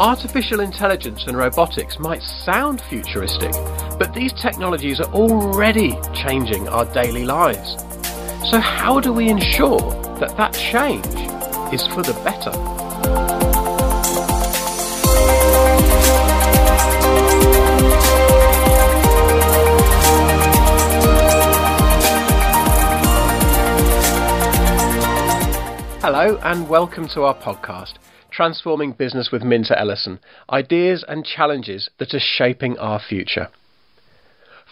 Artificial intelligence and robotics might sound futuristic, but these technologies are already changing our daily lives. So, how do we ensure that that change is for the better? Hello, and welcome to our podcast, Transforming Business with Minter Ellison Ideas and Challenges that are Shaping Our Future.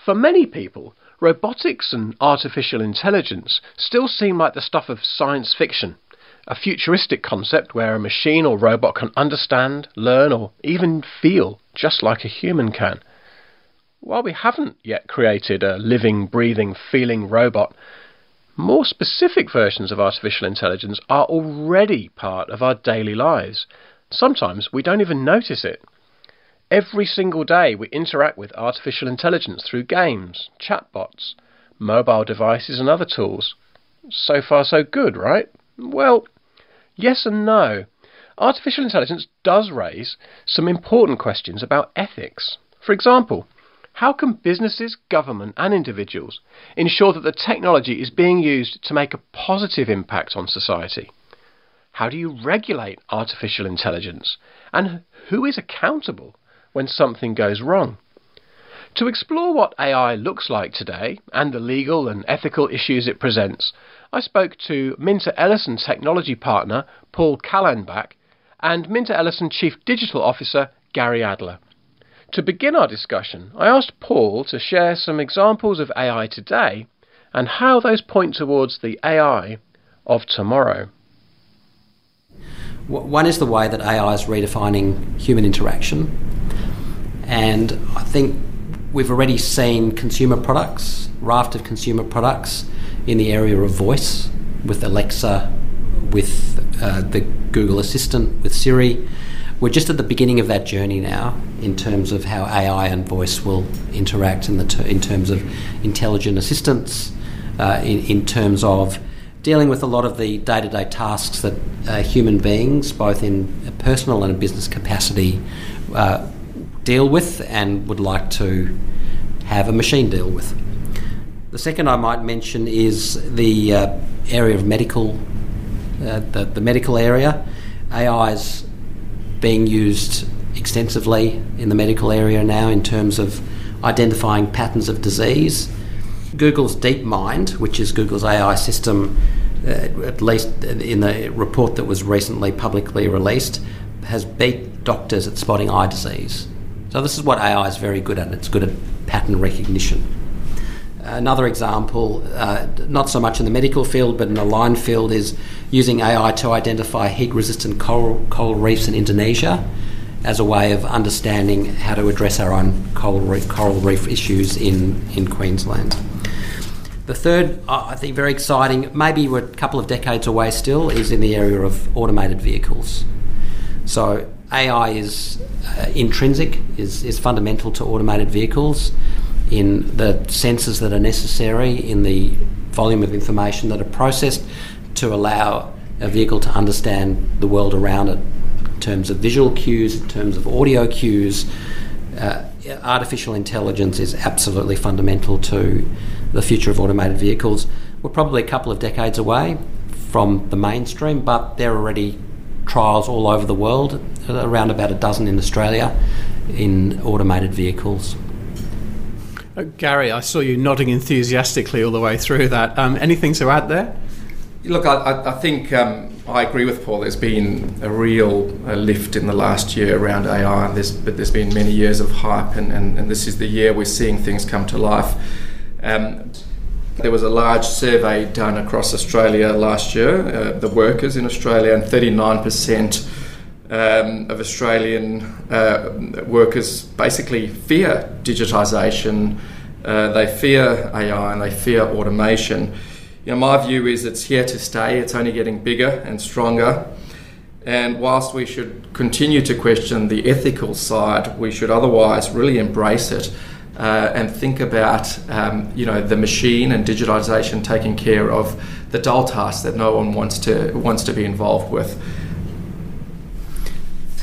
For many people, robotics and artificial intelligence still seem like the stuff of science fiction, a futuristic concept where a machine or robot can understand, learn, or even feel just like a human can. While we haven't yet created a living, breathing, feeling robot, more specific versions of artificial intelligence are already part of our daily lives. Sometimes we don't even notice it. Every single day we interact with artificial intelligence through games, chatbots, mobile devices, and other tools. So far, so good, right? Well, yes and no. Artificial intelligence does raise some important questions about ethics. For example, how can businesses, government, and individuals ensure that the technology is being used to make a positive impact on society? How do you regulate artificial intelligence? And who is accountable when something goes wrong? To explore what AI looks like today and the legal and ethical issues it presents, I spoke to Minter Ellison technology partner Paul Kallenbach and Minter Ellison Chief Digital Officer Gary Adler. To begin our discussion, I asked Paul to share some examples of AI today and how those point towards the AI of tomorrow. One is the way that AI is redefining human interaction. And I think we've already seen consumer products, raft of consumer products in the area of voice with Alexa, with uh, the Google Assistant, with Siri we're just at the beginning of that journey now in terms of how AI and voice will interact in, the ter- in terms of intelligent assistance, uh, in, in terms of dealing with a lot of the day to day tasks that uh, human beings, both in a personal and a business capacity, uh, deal with and would like to have a machine deal with. The second I might mention is the uh, area of medical, uh, the, the medical area. AI's being used extensively in the medical area now in terms of identifying patterns of disease. Google's DeepMind, which is Google's AI system, uh, at least in the report that was recently publicly released, has beat doctors at spotting eye disease. So, this is what AI is very good at it's good at pattern recognition. Another example, uh, not so much in the medical field but in the line field, is using AI to identify heat resistant coral, coral reefs in Indonesia as a way of understanding how to address our own coral reef, coral reef issues in, in Queensland. The third, I think, very exciting, maybe we're a couple of decades away still, is in the area of automated vehicles. So AI is uh, intrinsic, is, is fundamental to automated vehicles in the sensors that are necessary, in the volume of information that are processed to allow a vehicle to understand the world around it in terms of visual cues, in terms of audio cues. Uh, artificial intelligence is absolutely fundamental to the future of automated vehicles. We're probably a couple of decades away from the mainstream, but there are already trials all over the world, around about a dozen in Australia, in automated vehicles. Uh, Gary, I saw you nodding enthusiastically all the way through that. Um, anything to add there? Look, I, I think um, I agree with Paul. There's been a real uh, lift in the last year around AI, and there's, but there's been many years of hype, and, and, and this is the year we're seeing things come to life. Um, there was a large survey done across Australia last year, uh, the workers in Australia, and 39% um, of Australian uh, workers basically fear digitisation, uh, they fear AI, and they fear automation. You know, my view is it's here to stay. It's only getting bigger and stronger. And whilst we should continue to question the ethical side, we should otherwise really embrace it uh, and think about, um, you know, the machine and digitization taking care of the dull tasks that no one wants to wants to be involved with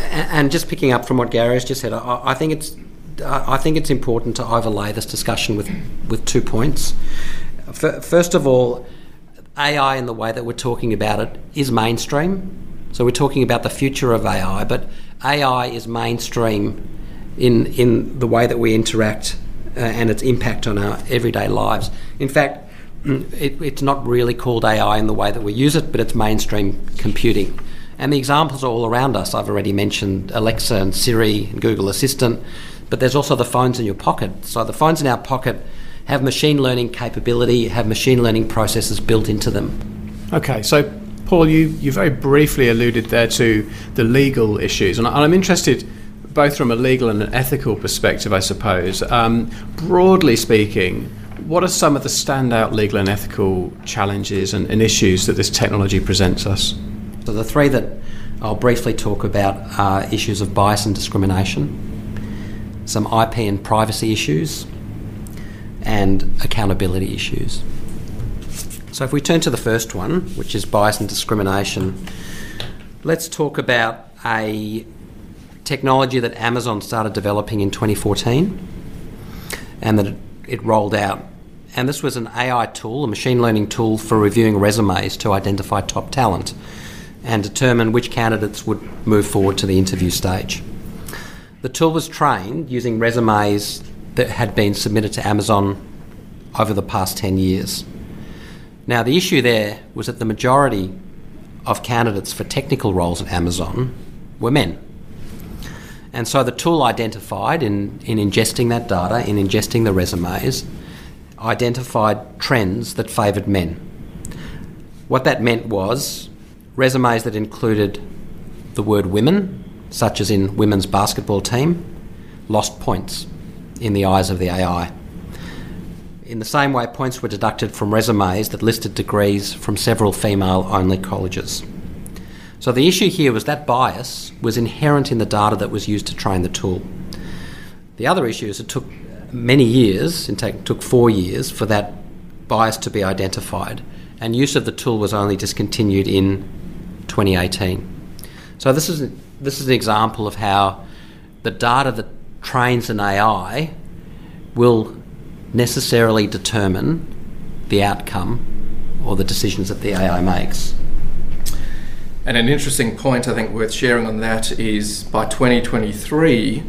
And just picking up from what Gary has just said, I, I think it's I think it's important to overlay this discussion with with two points. First of all, AI in the way that we're talking about it is mainstream. So we're talking about the future of AI, but AI is mainstream in in the way that we interact uh, and its impact on our everyday lives. In fact, it, it's not really called AI in the way that we use it, but it's mainstream computing. And the examples are all around us. I've already mentioned Alexa and Siri and Google Assistant, but there's also the phones in your pocket. So the phones in our pocket have machine learning capability, have machine learning processes built into them. Okay, so Paul, you, you very briefly alluded there to the legal issues, and I'm interested both from a legal and an ethical perspective, I suppose. Um, broadly speaking, what are some of the standout legal and ethical challenges and, and issues that this technology presents us? So, the three that I'll briefly talk about are issues of bias and discrimination, some IP and privacy issues, and accountability issues. So, if we turn to the first one, which is bias and discrimination, let's talk about a technology that Amazon started developing in 2014 and that it rolled out and this was an AI tool, a machine learning tool for reviewing resumes to identify top talent and determine which candidates would move forward to the interview stage. The tool was trained using resumes that had been submitted to Amazon over the past 10 years. Now, the issue there was that the majority of candidates for technical roles at Amazon were men. And so the tool identified in, in ingesting that data, in ingesting the resumes, identified trends that favoured men. What that meant was resumes that included the word women, such as in women's basketball team, lost points in the eyes of the AI. In the same way, points were deducted from resumes that listed degrees from several female only colleges. So the issue here was that bias was inherent in the data that was used to train the tool. The other issue is it took many years, in fact, took four years for that bias to be identified, and use of the tool was only discontinued in 2018. So this is this is an example of how the data that trains an AI will necessarily determine the outcome or the decisions that the AI makes. And an interesting point I think worth sharing on that is by 2023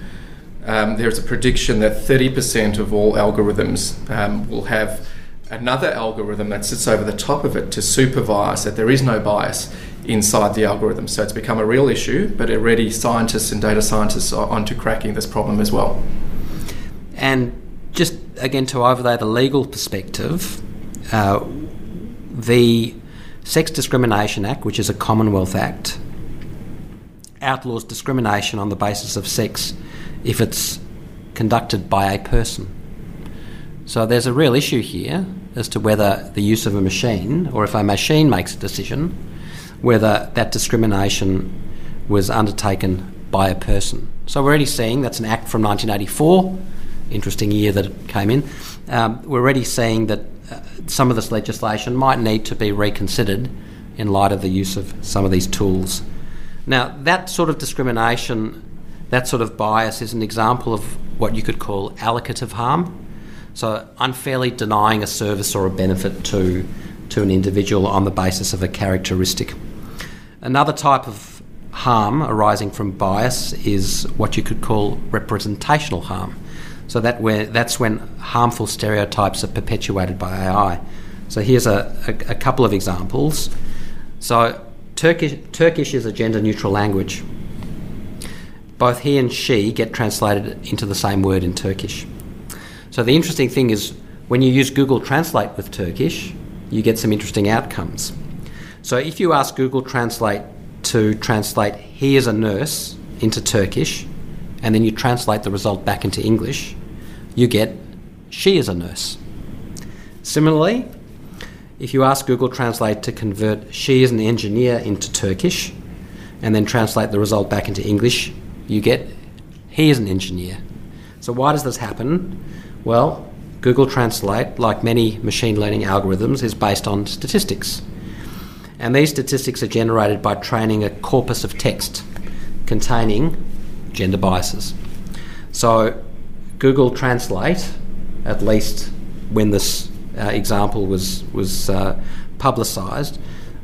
um, there's a prediction that 30% of all algorithms um, will have another algorithm that sits over the top of it to supervise that there is no bias inside the algorithm. So it's become a real issue, but already scientists and data scientists are onto cracking this problem as well. And just again to overlay the legal perspective, uh, the Sex Discrimination Act, which is a Commonwealth Act, outlaws discrimination on the basis of sex if it's conducted by a person. So there's a real issue here as to whether the use of a machine, or if a machine makes a decision, whether that discrimination was undertaken by a person. So we're already seeing that's an act from 1984, interesting year that it came in. Um, we're already seeing that uh, some of this legislation might need to be reconsidered in light of the use of some of these tools. Now, that sort of discrimination that sort of bias is an example of what you could call allocative harm. So, unfairly denying a service or a benefit to, to an individual on the basis of a characteristic. Another type of harm arising from bias is what you could call representational harm. So that where, that's when harmful stereotypes are perpetuated by AI. So here's a, a, a couple of examples. So Turkish, Turkish is a gender neutral language both he and she get translated into the same word in Turkish. So the interesting thing is when you use Google Translate with Turkish, you get some interesting outcomes. So if you ask Google Translate to translate he is a nurse into Turkish, and then you translate the result back into English, you get she is a nurse. Similarly, if you ask Google Translate to convert she is an engineer into Turkish, and then translate the result back into English, you get he is an engineer. So why does this happen? Well, Google Translate, like many machine learning algorithms, is based on statistics. And these statistics are generated by training a corpus of text containing gender biases. So, Google Translate, at least when this uh, example was was uh, publicised,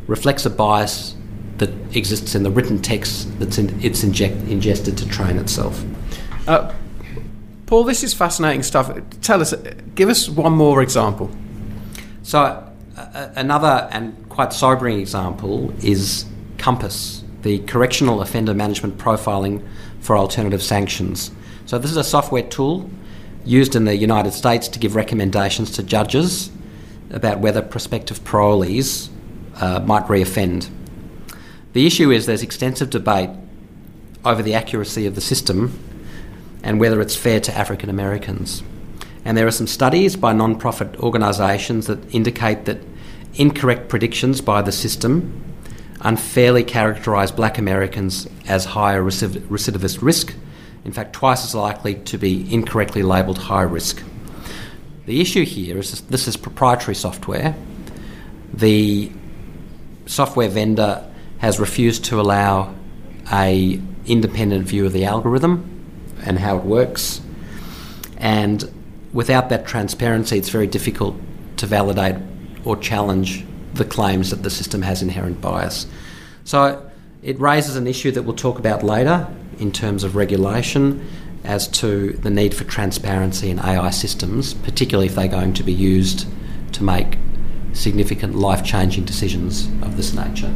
reflects a bias that exists in the written text that's it's inject, ingested to train itself. Uh, Paul, this is fascinating stuff. Tell us, give us one more example. So, uh, another and quite sobering example is COMPAS, the Correctional Offender Management Profiling for Alternative Sanctions. So, this is a software tool used in the United States to give recommendations to judges about whether prospective parolees uh, might reoffend. The issue is there's extensive debate over the accuracy of the system and whether it's fair to African Americans. And there are some studies by non profit organisations that indicate that incorrect predictions by the system unfairly characterise black Americans as higher recidivist risk, in fact, twice as likely to be incorrectly labelled high risk. The issue here is this is proprietary software. The software vendor has refused to allow a independent view of the algorithm and how it works. And without that transparency, it's very difficult to validate or challenge the claims that the system has inherent bias. So it raises an issue that we'll talk about later in terms of regulation as to the need for transparency in AI systems, particularly if they're going to be used to make significant life changing decisions of this nature.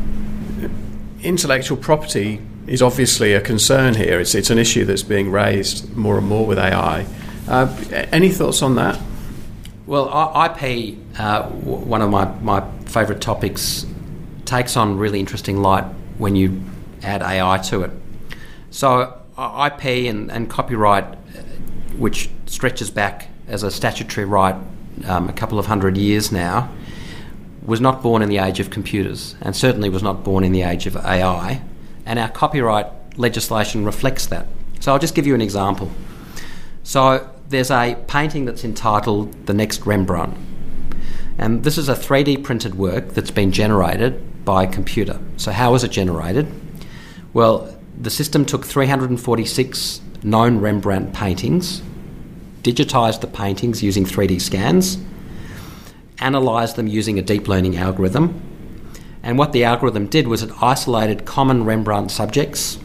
Intellectual property is obviously a concern here. It's, it's an issue that's being raised more and more with AI. Uh, any thoughts on that? Well, IP, uh, one of my, my favourite topics, takes on really interesting light when you add AI to it. So, IP and, and copyright, uh, which stretches back as a statutory right um, a couple of hundred years now, was not born in the age of computers and certainly was not born in the age of AI. And our copyright legislation reflects that. So I'll just give you an example. So there's a painting that's entitled The Next Rembrandt. And this is a 3D printed work that's been generated by a computer. So, how was it generated? Well, the system took 346 known Rembrandt paintings, digitised the paintings using 3D scans, analysed them using a deep learning algorithm. And what the algorithm did was it isolated common Rembrandt subjects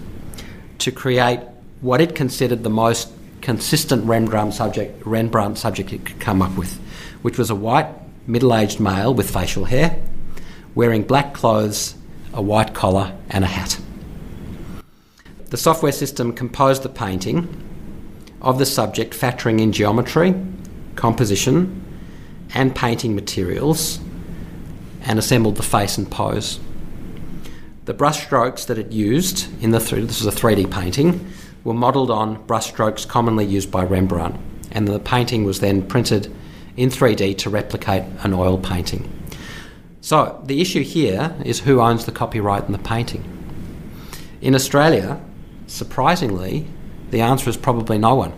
to create what it considered the most consistent Rembrandt subject, Rembrandt subject it could come up with, which was a white, middle aged male with facial hair, wearing black clothes, a white collar, and a hat. The software system composed the painting of the subject, factoring in geometry, composition, and painting materials, and assembled the face and pose. The brushstrokes that it used in the th- this was a 3D painting were modelled on brushstrokes commonly used by Rembrandt, and the painting was then printed in 3D to replicate an oil painting. So the issue here is who owns the copyright in the painting. In Australia, surprisingly, the answer is probably no one.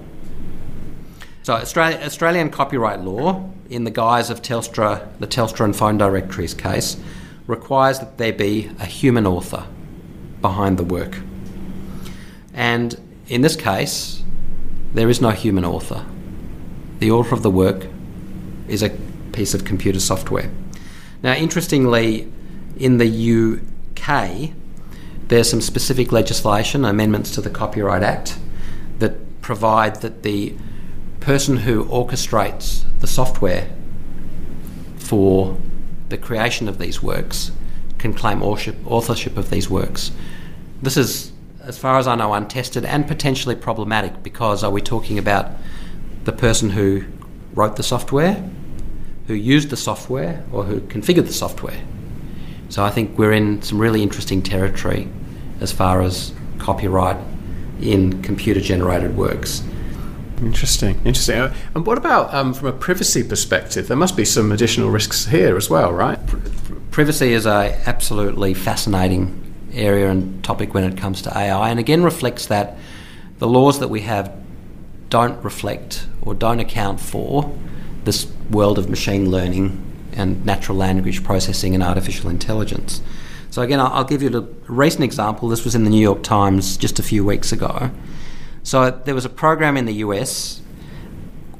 So Australia, Australian copyright law, in the guise of Telstra, the Telstra and Phone Directories case, requires that there be a human author behind the work. And in this case, there is no human author. The author of the work is a piece of computer software. Now, interestingly, in the UK, there's some specific legislation, amendments to the Copyright Act, that provide that the person who orchestrates the software for the creation of these works can claim authorship of these works. This is, as far as I know, untested and potentially problematic because are we talking about the person who wrote the software, who used the software, or who configured the software? So I think we're in some really interesting territory as far as copyright in computer generated works. Interesting, interesting. Uh, and what about um, from a privacy perspective? There must be some additional risks here as well, right? Privacy is a absolutely fascinating area and topic when it comes to AI, and again reflects that the laws that we have don't reflect or don't account for this world of machine learning and natural language processing and artificial intelligence. So again, I'll give you a recent example. This was in the New York Times just a few weeks ago. So there was a program in the US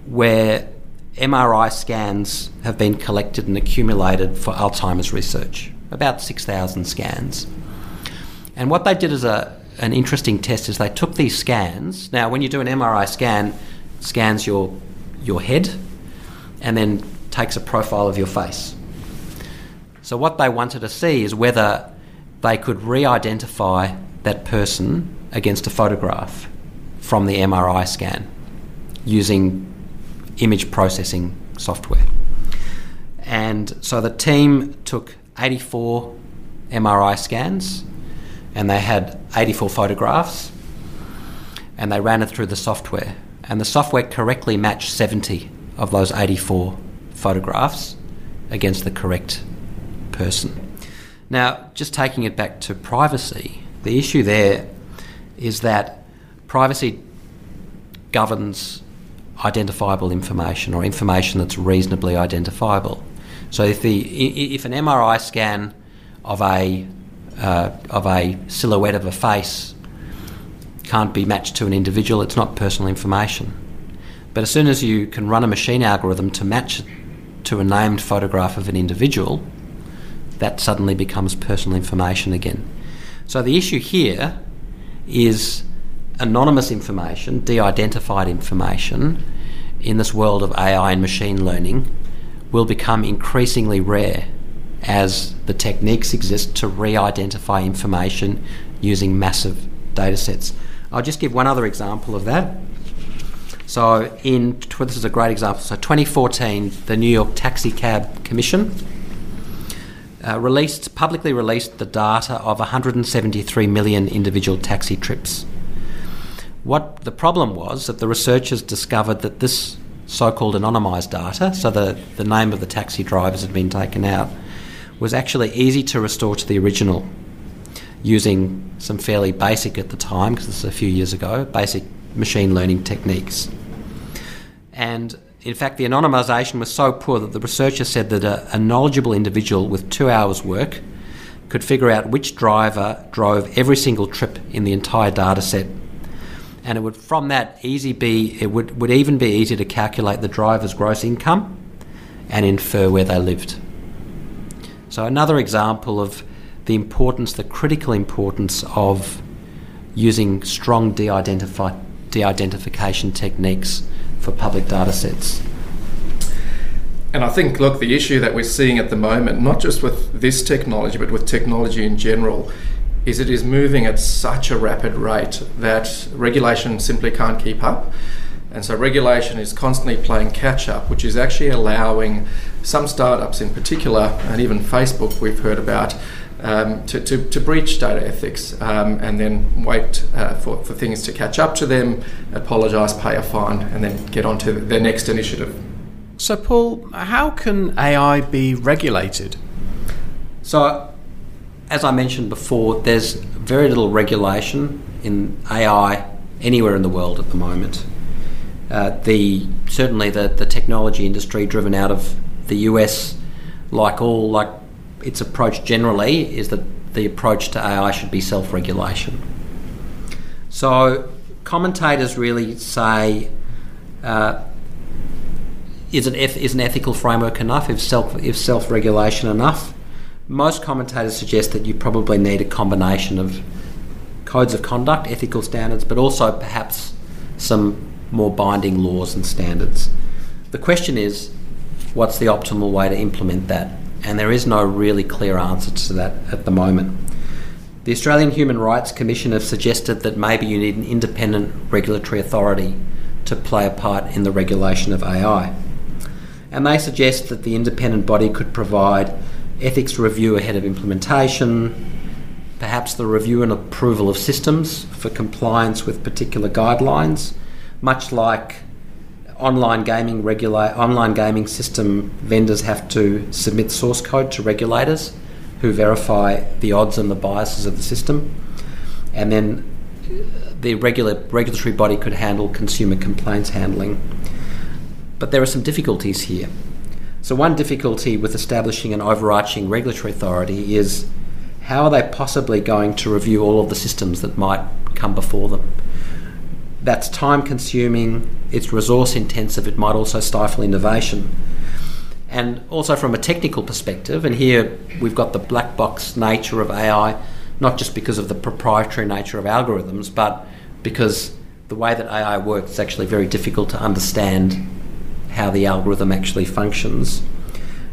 where MRI scans have been collected and accumulated for Alzheimer's research, about 6,000 scans. And what they did as a, an interesting test is they took these scans. Now, when you do an MRI scan, scans your, your head and then takes a profile of your face. So, what they wanted to see is whether they could re identify that person against a photograph from the MRI scan using image processing software. And so the team took 84 MRI scans and they had 84 photographs and they ran it through the software. And the software correctly matched 70 of those 84 photographs against the correct person. Now, just taking it back to privacy, the issue there is that privacy governs identifiable information or information that's reasonably identifiable. So if the if an MRI scan of a uh, of a silhouette of a face can't be matched to an individual, it's not personal information. But as soon as you can run a machine algorithm to match to a named photograph of an individual, that suddenly becomes personal information again. So the issue here is anonymous information, de identified information, in this world of AI and machine learning will become increasingly rare as the techniques exist to re identify information using massive data sets. I'll just give one other example of that. So, in this is a great example. So, 2014, the New York Taxi Cab Commission uh, released publicly released the data of 173 million individual taxi trips. What the problem was that the researchers discovered that this so-called anonymised data, so the, the name of the taxi drivers had been taken out, was actually easy to restore to the original using some fairly basic at the time, because this is a few years ago, basic machine learning techniques. And in fact, the anonymisation was so poor that the researcher said that a, a, knowledgeable individual with two hours' work could figure out which driver drove every single trip in the entire data set and it would from that easy be it would, would even be easy to calculate the driver's gross income and infer where they lived. So another example of the importance, the critical importance of using strong de-identify, de-identification techniques for public data sets. And I think, look, the issue that we're seeing at the moment, not just with this technology, but with technology in general, is it is moving at such a rapid rate that regulation simply can't keep up. And so regulation is constantly playing catch up, which is actually allowing some startups in particular, and even Facebook we've heard about, um, to, to, to, breach data ethics um, and then wait uh, for, for things to catch up to them, apologise, pay a fine, and then get on to their next initiative. So, Paul, how can AI be regulated? So, as I mentioned before, there's very little regulation in AI anywhere in the world at the moment. Uh, the certainly the, the technology industry driven out of the US, like all like its approach generally is that the approach to AI should be self-regulation. So commentators really say. Uh, is an, is an ethical framework enough? If self if self regulation enough? Most commentators suggest that you probably need a combination of codes of conduct, ethical standards, but also perhaps some more binding laws and standards. The question is what's the optimal way to implement that? And there is no really clear answer to that at the moment. The Australian Human Rights Commission have suggested that maybe you need an independent regulatory authority to play a part in the regulation of AI. And they suggest that the independent body could provide ethics review ahead of implementation, perhaps the review and approval of systems for compliance with particular guidelines, much like online gaming regula- online gaming system vendors have to submit source code to regulators who verify the odds and the biases of the system, and then uh, the regular regulatory body could handle consumer complaints handling. But there are some difficulties here. So, one difficulty with establishing an overarching regulatory authority is how are they possibly going to review all of the systems that might come before them? That's time consuming, it's resource intensive, it might also stifle innovation. And also from a technical perspective, and here we've got the black box nature of AI, not just because of the proprietary nature of algorithms, but because the way that AI works is actually very difficult to understand how the algorithm actually functions.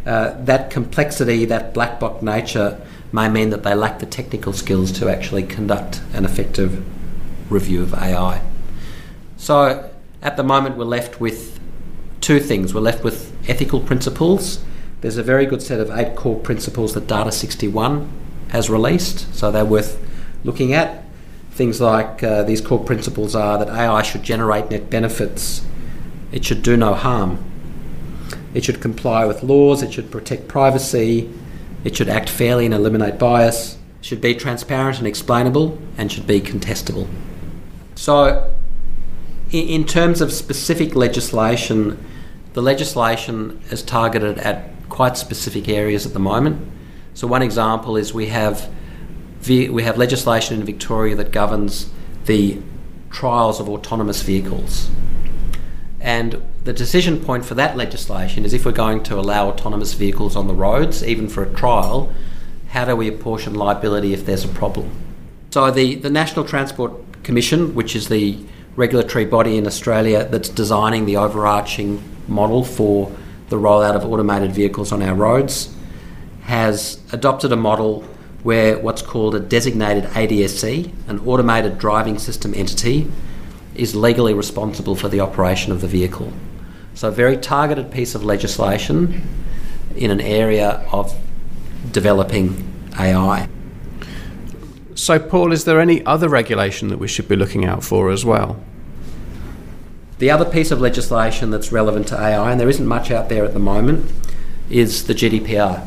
Uh, that complexity, that black box nature, may mean that they lack the technical skills to actually conduct an effective review of AI. So at the moment, we're left with two things. We're left with ethical principles. There's a very good set of eight core principles that Data 61 has released, so they're worth looking at. Things like uh, these core principles are that AI should generate net benefits, it should do no harm, it should comply with laws, it should protect privacy, it should act fairly and eliminate bias, it should be transparent and explainable, and should be contestable. So, in terms of specific legislation, the legislation is targeted at quite specific areas at the moment. So, one example is we have we have legislation in Victoria that governs the trials of autonomous vehicles. And the decision point for that legislation is if we're going to allow autonomous vehicles on the roads, even for a trial, how do we apportion liability if there's a problem? So the, the National Transport Commission, which is the regulatory body in Australia that's designing the overarching model for the rollout of automated vehicles on our roads, has adopted a model where what's called a designated ADSE, an automated driving system entity, is legally responsible for the operation of the vehicle. So, a very targeted piece of legislation in an area of developing AI. So, Paul, is there any other regulation that we should be looking out for as well? The other piece of legislation that's relevant to AI, and there isn't much out there at the moment, is the GDPR.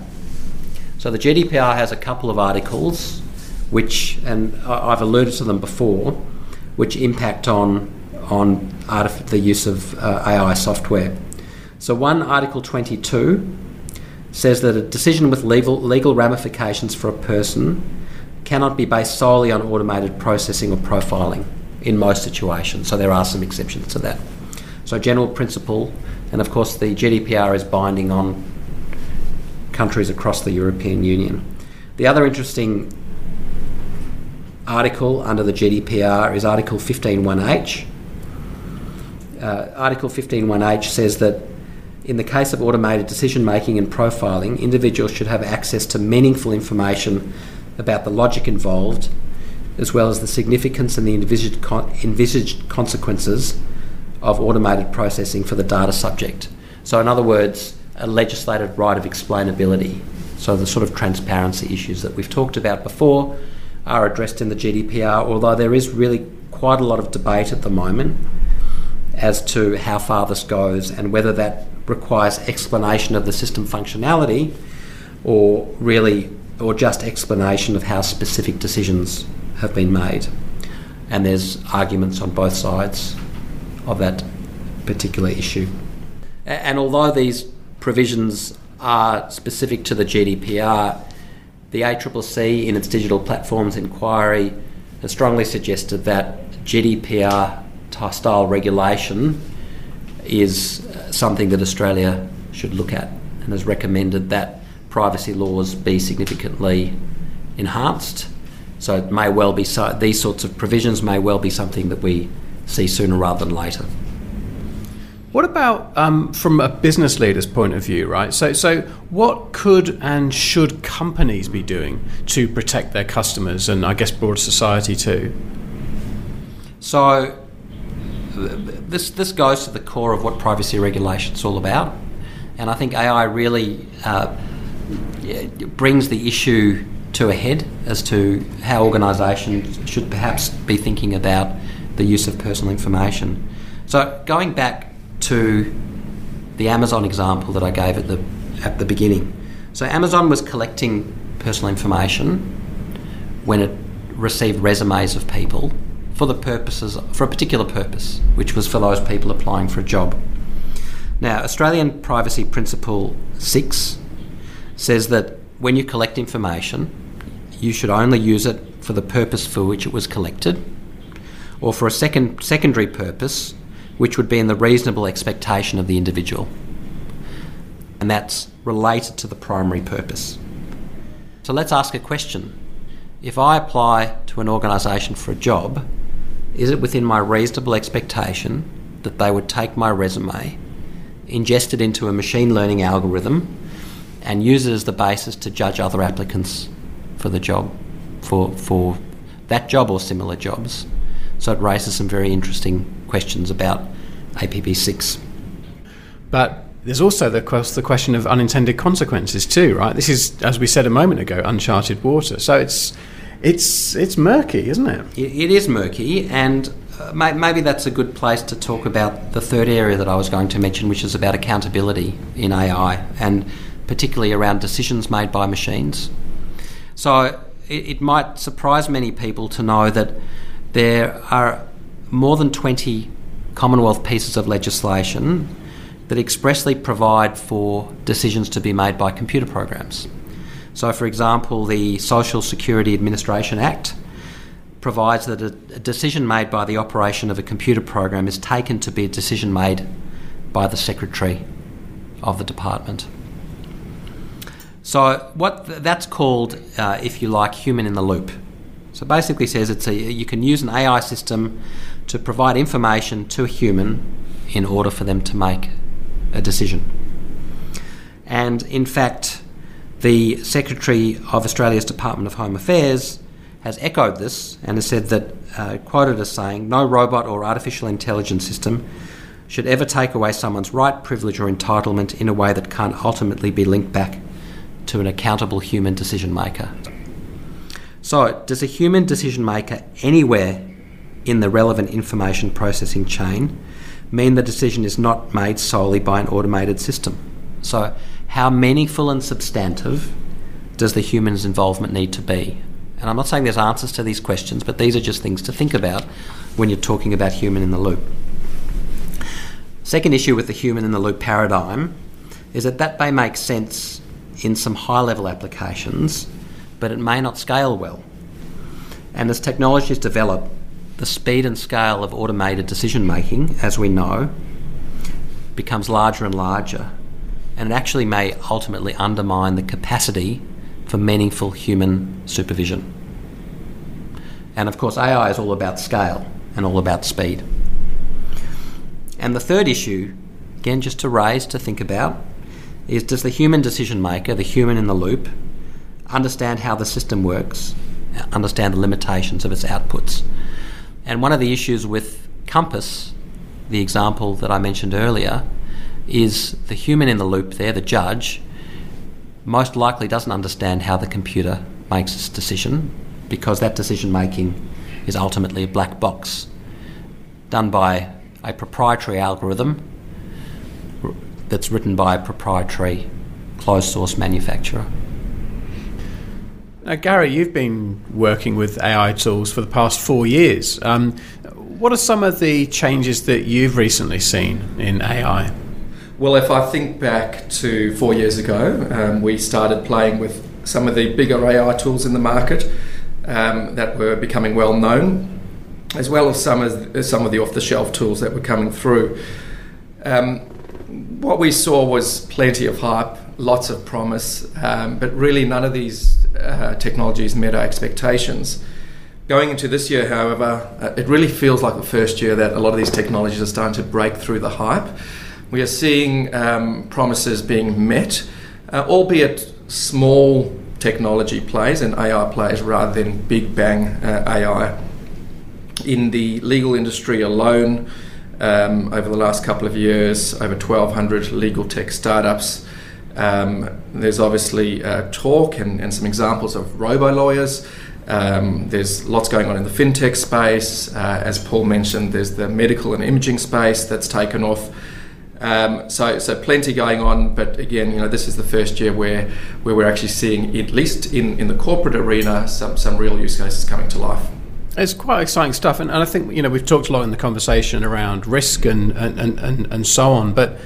So, the GDPR has a couple of articles which, and I've alluded to them before, which impact on on artif- the use of uh, AI software. So, one Article 22 says that a decision with legal, legal ramifications for a person cannot be based solely on automated processing or profiling in most situations. So, there are some exceptions to that. So, general principle, and of course, the GDPR is binding on countries across the European Union. The other interesting article under the GDPR is Article 15.1h, uh, Article 15.1h says that in the case of automated decision making and profiling, individuals should have access to meaningful information about the logic involved, as well as the significance and the envisaged, con- envisaged consequences of automated processing for the data subject. So, in other words, a legislated right of explainability. So, the sort of transparency issues that we've talked about before are addressed in the GDPR, although there is really quite a lot of debate at the moment as to how far this goes and whether that requires explanation of the system functionality or really or just explanation of how specific decisions have been made. And there's arguments on both sides of that particular issue. And although these provisions are specific to the GDPR, the ACCC in its digital platforms inquiry has strongly suggested that GDPR style regulation is uh, something that Australia should look at and has recommended that privacy laws be significantly enhanced. So it may well be so, these sorts of provisions may well be something that we see sooner rather than later. What about um, from a business leader's point of view, right? So, so what could and should companies be doing to protect their customers and I guess broader society too? So, this this goes to the core of what privacy regulation is all about, and I think AI really uh, brings the issue to a head as to how organisations should perhaps be thinking about the use of personal information. So going back to the Amazon example that I gave at the at the beginning, so Amazon was collecting personal information when it received resumes of people for the purposes for a particular purpose, which was for those people applying for a job. Now, Australian Privacy Principle 6 says that when you collect information, you should only use it for the purpose for which it was collected, or for a second secondary purpose, which would be in the reasonable expectation of the individual. And that's related to the primary purpose. So let's ask a question. If I apply to an organisation for a job, is it within my reasonable expectation that they would take my resume, ingest it into a machine learning algorithm, and use it as the basis to judge other applicants for the job, for, for that job or similar jobs? So it raises some very interesting questions about APP6. But there's also the, the question of unintended consequences too, right? This is, as we said a moment ago, uncharted water. So it's it's it's murky, isn't it? It is murky, and uh, maybe that's a good place to talk about the third area that I was going to mention, which is about accountability in AI, and particularly around decisions made by machines. So it, it might surprise many people to know that there are more than 20 Commonwealth pieces of legislation that expressly provide for decisions to be made by computer programs. So, for example, the Social Security Administration Act provides that a, decision made by the operation of a computer program is taken to be a decision made by the Secretary of the Department. So, what th- that's called, uh, if you like, human in the loop. So, basically, says it's a you can use an AI system to provide information to a human in order for them to make a decision. And in fact, the Secretary of Australia's Department of Home Affairs has echoed this and has said that, uh, quoted as saying, no robot or artificial intelligence system should ever take away someone's right, privilege, or entitlement in a way that can't ultimately be linked back to an accountable human decision maker. So, does a human decision maker anywhere in the relevant information processing chain mean the decision is not made solely by an automated system? So, how meaningful and substantive does the human's involvement need to be? And I'm not saying there's answers to these questions, but these are just things to think about when you're talking about human in the loop. Second issue with the human in the loop paradigm is that that may make sense in some high level applications, but it may not scale well. And as technologies develop, the speed and scale of automated decision making, as we know, becomes larger and larger and it actually may ultimately undermine the capacity for meaningful human supervision. And of course, AI is all about scale and all about speed. And the third issue, again, just to raise, to think about, is does the human decision maker, the human in the loop, understand how the system works, understand the limitations of its outputs? And one of the issues with COMPAS, the example that I mentioned earlier, is the human in the loop there, the judge, most likely doesn't understand how the computer makes its decision because that decision making is ultimately a black box done by a proprietary algorithm that's written by a proprietary closed source manufacturer. Now, Gary, you've been working with AI tools for the past four years. Um, what are some of the changes that you've recently seen in AI? Well, if I think back to four years ago, um, we started playing with some of the bigger AI tools in the market um, that were becoming well known, as well as some of, some of the off the shelf tools that were coming through. Um, what we saw was plenty of hype, lots of promise, um, but really none of these uh, technologies met our expectations. Going into this year, however, uh, it really feels like the first year that a lot of these technologies are starting to break through the hype. We are seeing um, promises being met, uh, albeit small technology plays and AI plays rather than big bang uh, AI. In the legal industry alone, um, over the last couple of years, over 1,200 legal tech startups. Um, there's obviously uh, talk and, and, some examples of robo lawyers. Um, there's lots going on in the fintech space. Uh, as Paul mentioned, there's the medical and imaging space that's taken off. Um, so, so plenty going on, but again, you know, this is the first year where, where we're actually seeing, at least in, in the corporate arena, some, some real use cases coming to life. It's quite exciting stuff, and, and I think you know we've talked a lot in the conversation around risk and, and, and, and so on, but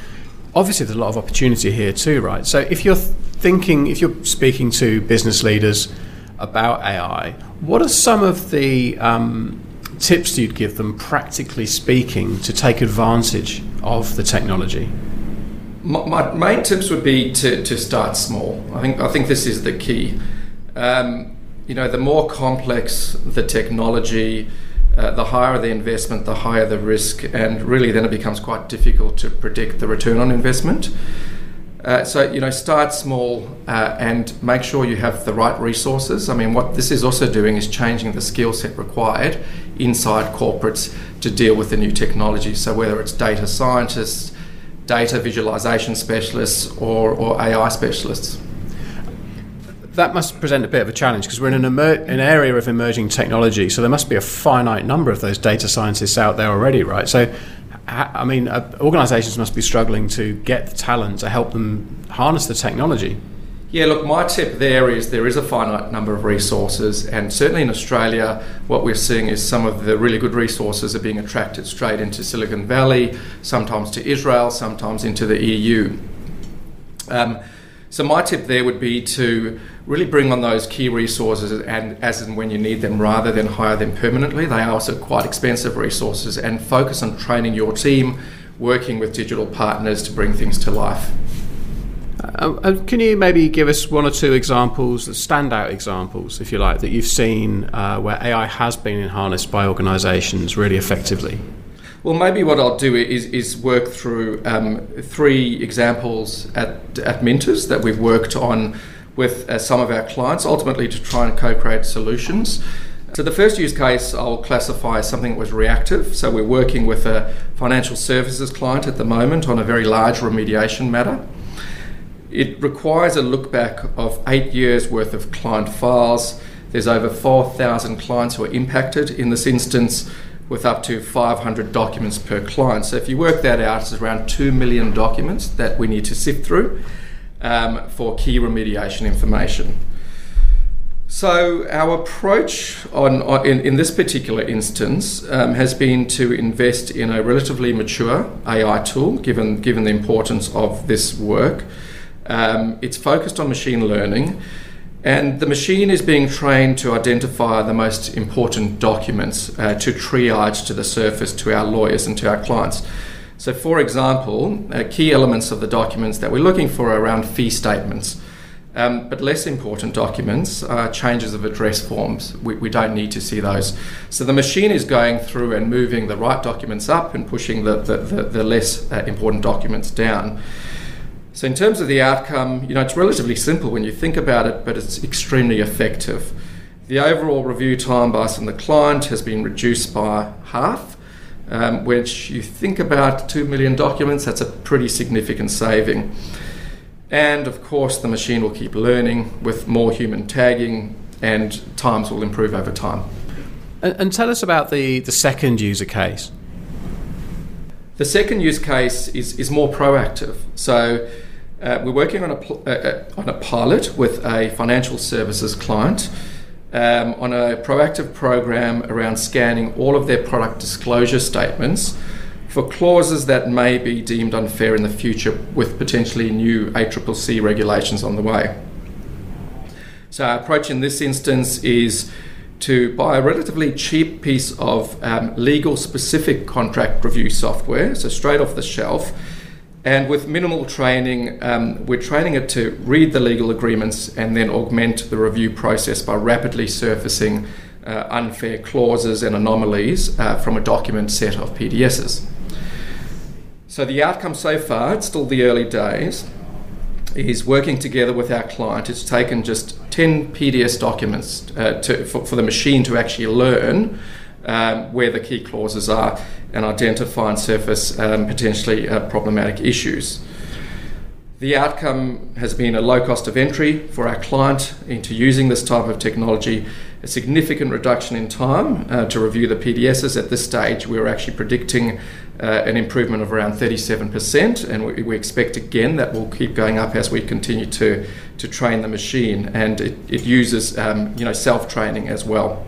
obviously there's a lot of opportunity here too, right? So if you're thinking, if you're speaking to business leaders, about AI, what are some of the um, tips you'd give them, practically speaking, to take advantage of the technology? My, my main tips would be to, to start small. I think I think this is the key. Um, you know, the more complex the technology, uh, the higher the investment, the higher the risk, and really then it becomes quite difficult to predict the return on investment. Uh, so you know, start small uh, and make sure you have the right resources. I mean, what this is also doing is changing the skill set required inside corporates to deal with the new technology. So whether it's data scientists, data visualization specialists, or, or AI specialists. That must present a bit of a challenge because we're in an, emer- an area of emerging technology, so there must be a finite number of those data scientists out there already, right? So I mean, uh, organisations must be struggling to get the talent to help them harness the technology. Yeah, look, my tip there is there is a finite number of resources, and certainly in Australia, what we're seeing is some of the really good resources are being attracted straight into Silicon Valley, sometimes to Israel, sometimes into the EU. Um, so my tip there would be to really bring on those key resources and as and when you need them rather than hire them permanently. They are also quite expensive resources and focus on training your team, working with digital partners to bring things to life. Uh, uh can you maybe give us one or two examples, standout examples, if you like, that you've seen uh, where AI has been harnessed by organisations really effectively? Well, maybe what I'll do is, is work through um, three examples at, at Minters that we've worked on with uh, some of our clients, ultimately to try and co create solutions. So, the first use case I'll classify as something that was reactive. So, we're working with a financial services client at the moment on a very large remediation matter. It requires a look back of eight years worth of client files. There's over 4,000 clients who are impacted in this instance with up to 500 documents per client. So if you work that out, it's around 2 million documents that we need to sift through um, for key remediation information. So our approach on, on in, in, this particular instance um, has been to invest in a relatively mature AI tool, given given the importance of this work. Um, it's focused on machine learning, and the machine is being trained to identify the most important documents uh, to triage to the surface to our lawyers and to our clients. So, for example, uh, key elements of the documents that we're looking for are around fee statements. Um, but less important documents are changes of address forms. We, we, don't need to see those. So the machine is going through and moving the right documents up and pushing the, the, the, the less uh, important documents down. So, in terms of the outcome, you know, it's relatively simple when you think about it, but it's extremely effective. The overall review time by us and the client has been reduced by half, um, which you think about 2 million documents, that's a pretty significant saving. And of course, the machine will keep learning with more human tagging, and times will improve over time. And, and tell us about the, the second user case. The second use case is, is more proactive. So uh, we're working on a, pl- uh, uh, on a pilot with a financial services client um, on a proactive program around scanning all of their product disclosure statements for clauses that may be deemed unfair in the future with potentially new ACCC regulations on the way. So, our approach in this instance is to buy a relatively cheap piece of um, legal specific contract review software, so straight off the shelf. And with minimal training, um, we're training it to read the legal agreements and then augment the review process by rapidly surfacing uh, unfair clauses and anomalies uh, from a document set of PDSs. So, the outcome so far, it's still the early days, is working together with our client. It's taken just 10 PDS documents uh, to, for, for, the machine to actually learn um, where the key clauses are and identify and surface um, potentially uh, problematic issues. The outcome has been a low cost of entry for our client into using this type of technology, a significant reduction in time uh, to review the PDSs. At this stage, we are actually predicting uh, an improvement of around 37%, and we, we, expect again that will keep going up as we continue to, to train the machine, and it, it uses um, you know, self training as well.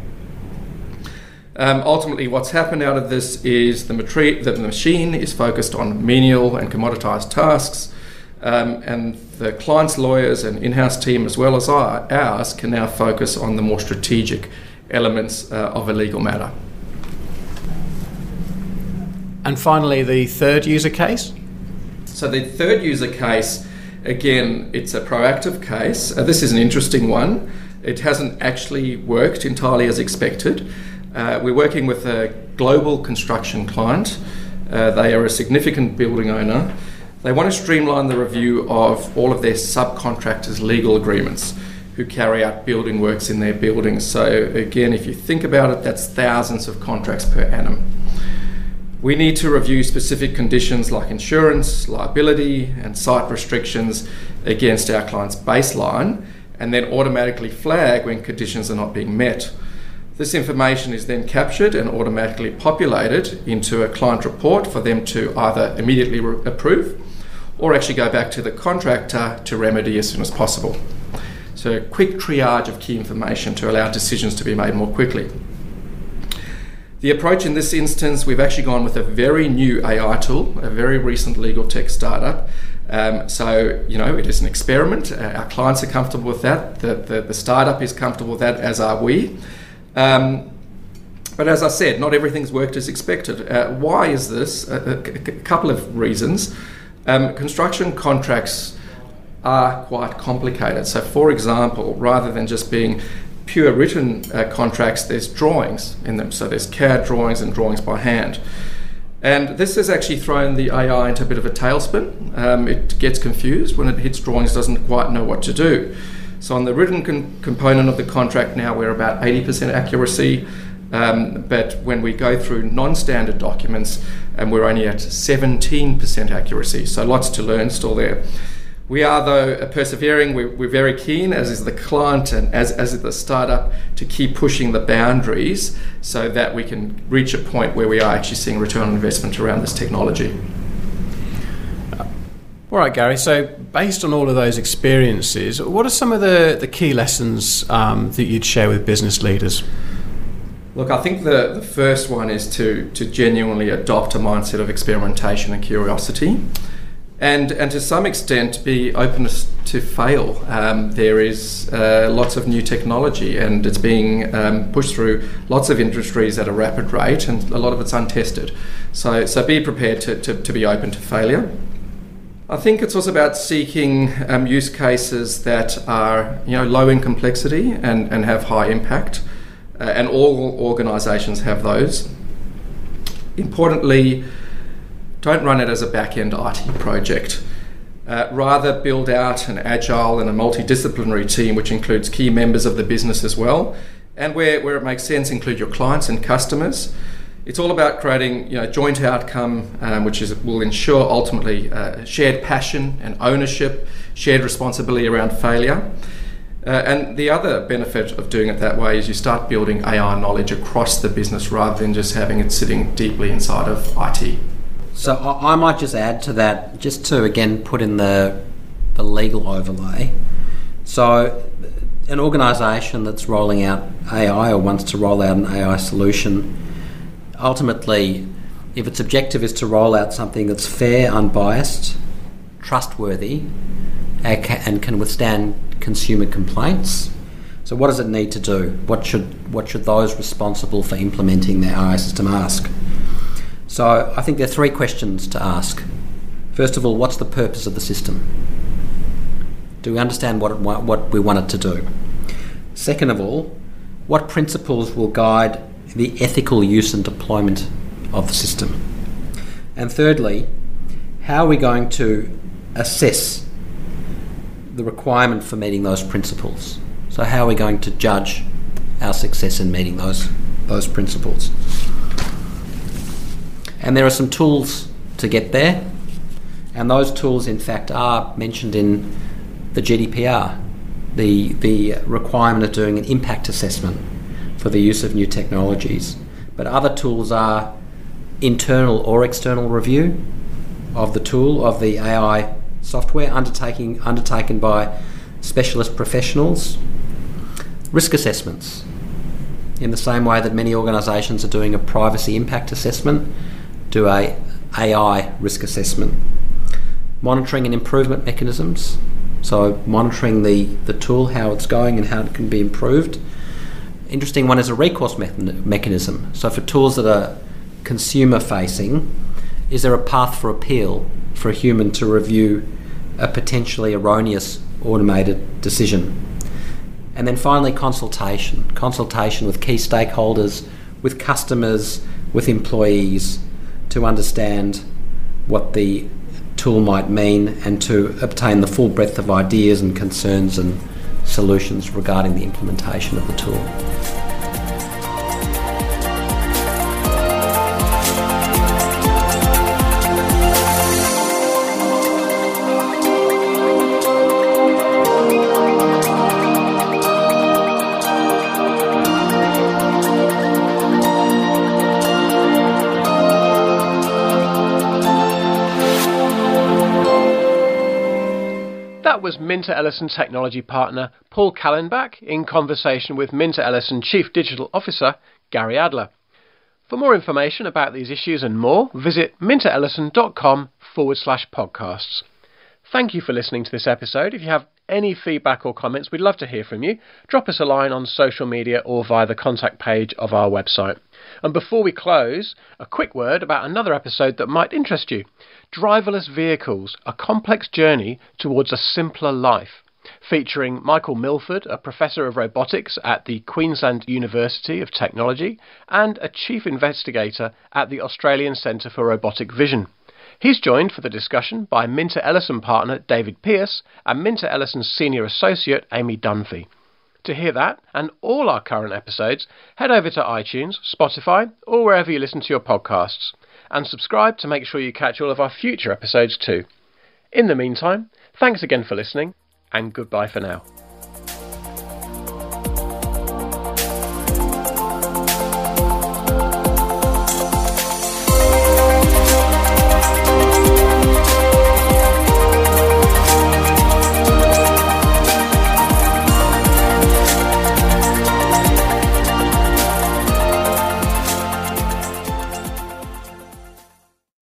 Um, ultimately, what's happened out of this is the, matri- the machine is focused on menial and commoditized tasks Um, and the client's lawyers and in house team, as well as our, ours, can now focus on the more strategic elements uh, of a legal matter. And finally, the third user case? So, the third user case, again, it's a proactive case. Uh, this is an interesting one. It hasn't actually worked entirely as expected. Uh, we're working with a global construction client. Uh, they are a significant building owner. They want to streamline the review of all of their subcontractors' legal agreements who carry out building works in their buildings. So, again, if you think about it, that's thousands of contracts per annum. We need to review specific conditions like insurance, liability, and site restrictions against our client's baseline and then automatically flag when conditions are not being met. This information is then captured and automatically populated into a client report for them to either immediately re- approve or actually go back to the contractor to remedy as soon as possible. So, quick triage of key information to allow decisions to be made more quickly. The approach in this instance, we've actually gone with a very new AI tool, a very recent legal tech startup. Um, so, you know, it is an experiment. Uh, our clients are comfortable with that. The, the, the, startup is comfortable with that, as are we. Um, but as I said, not everything's worked as expected. Uh, why is this? A, couple of reasons. Um, construction contracts are quite complicated. So, for example, rather than just being pure written uh, contracts, there's drawings in them. So there's CAD drawings and drawings by hand. And this has actually thrown the AI into a bit of a tailspin. Um, it gets confused when it hits drawings, doesn't quite know what to do. So on the written con- component of the contract now, we're about 80% accuracy. Um, but when we go through non-standard documents, and um, we're only at 17% accuracy. So lots to learn still there. We are, though, persevering. We're, we're, very keen, as is the client and as, as is the startup, to keep pushing the boundaries so that we can reach a point where we are actually seeing return on investment around this technology. All right, Gary. So, based on all of those experiences, what are some of the, the key lessons um, that you'd share with business leaders? Look, I think the, the first one is to, to genuinely adopt a mindset of experimentation and curiosity and and to some extent be open to fail. Um, there is uh, lots of new technology, and it's being um, pushed through lots of industries at a rapid rate, and a lot of it's untested. So so be prepared to, to, to be open to failure. I think it's also about seeking um, use cases that are you know low in complexity and, and have high impact, uh, and all organisations have those. Importantly don't run it as a back end IT project. Uh, rather, build out an agile and a multidisciplinary team which includes key members of the business as well, and where, where it makes sense, include your clients and customers. It's all about creating you know, joint outcome, um, which is, will ensure ultimately uh, shared passion and ownership, shared responsibility around failure. Uh, and the other benefit of doing it that way is you start building AI knowledge across the business rather than just having it sitting deeply inside of IT. So I, might just add to that, just to again put in the the legal overlay. So an organisation that's rolling out AI or wants to roll out an AI solution, ultimately, if its objective is to roll out something that's fair, unbiased, trustworthy, and can withstand consumer complaints. So, what does it need to do? What should what should those responsible for implementing the AI system ask? So I think there are three questions to ask. First of all, what's the purpose of the system? Do we understand what, it, what we want it to do? Second of all, what principles will guide the ethical use and deployment of the system? And thirdly, how are we going to assess the requirement for meeting those principles? So, how are we going to judge our success in meeting those, those principles? And there are some tools to get there, and those tools, in fact, are mentioned in the GDPR, the, the requirement of doing an impact assessment for the use of new technologies. But other tools are internal or external review of the tool, of the AI software undertaking, undertaken by specialist professionals, risk assessments, in the same way that many organisations are doing a privacy impact assessment do a AI risk assessment. monitoring and improvement mechanisms. So, monitoring the, the tool, how it's going, and how it can be improved. Interesting one is a recourse me- mechanism. So, for tools that are consumer facing, is there a path for appeal for a human to review a potentially erroneous automated decision? And then finally, consultation consultation with key stakeholders, with customers, with employees to understand what the tool might mean and to obtain the full breadth of ideas and concerns and solutions regarding the implementation of the tool. Minter Ellison technology partner Paul Kallenbach in conversation with Minter Ellison Chief Digital Officer Gary Adler. For more information about these issues and more, visit minterellison.com forward slash podcasts. Thank you for listening to this episode. If you have any feedback or comments, we'd love to hear from you. Drop us a line on social media or via the contact page of our website. And before we close, a quick word about another episode that might interest you. Driverless Vehicles A Complex Journey Towards a Simpler Life, featuring Michael Milford, a professor of robotics at the Queensland University of Technology and a chief investigator at the Australian Centre for Robotic Vision. He's joined for the discussion by Minter Ellison partner David Pearce and Minter Ellison's senior associate Amy Dunphy. To hear that and all our current episodes, head over to iTunes, Spotify, or wherever you listen to your podcasts and subscribe to make sure you catch all of our future episodes too. In the meantime, thanks again for listening, and goodbye for now.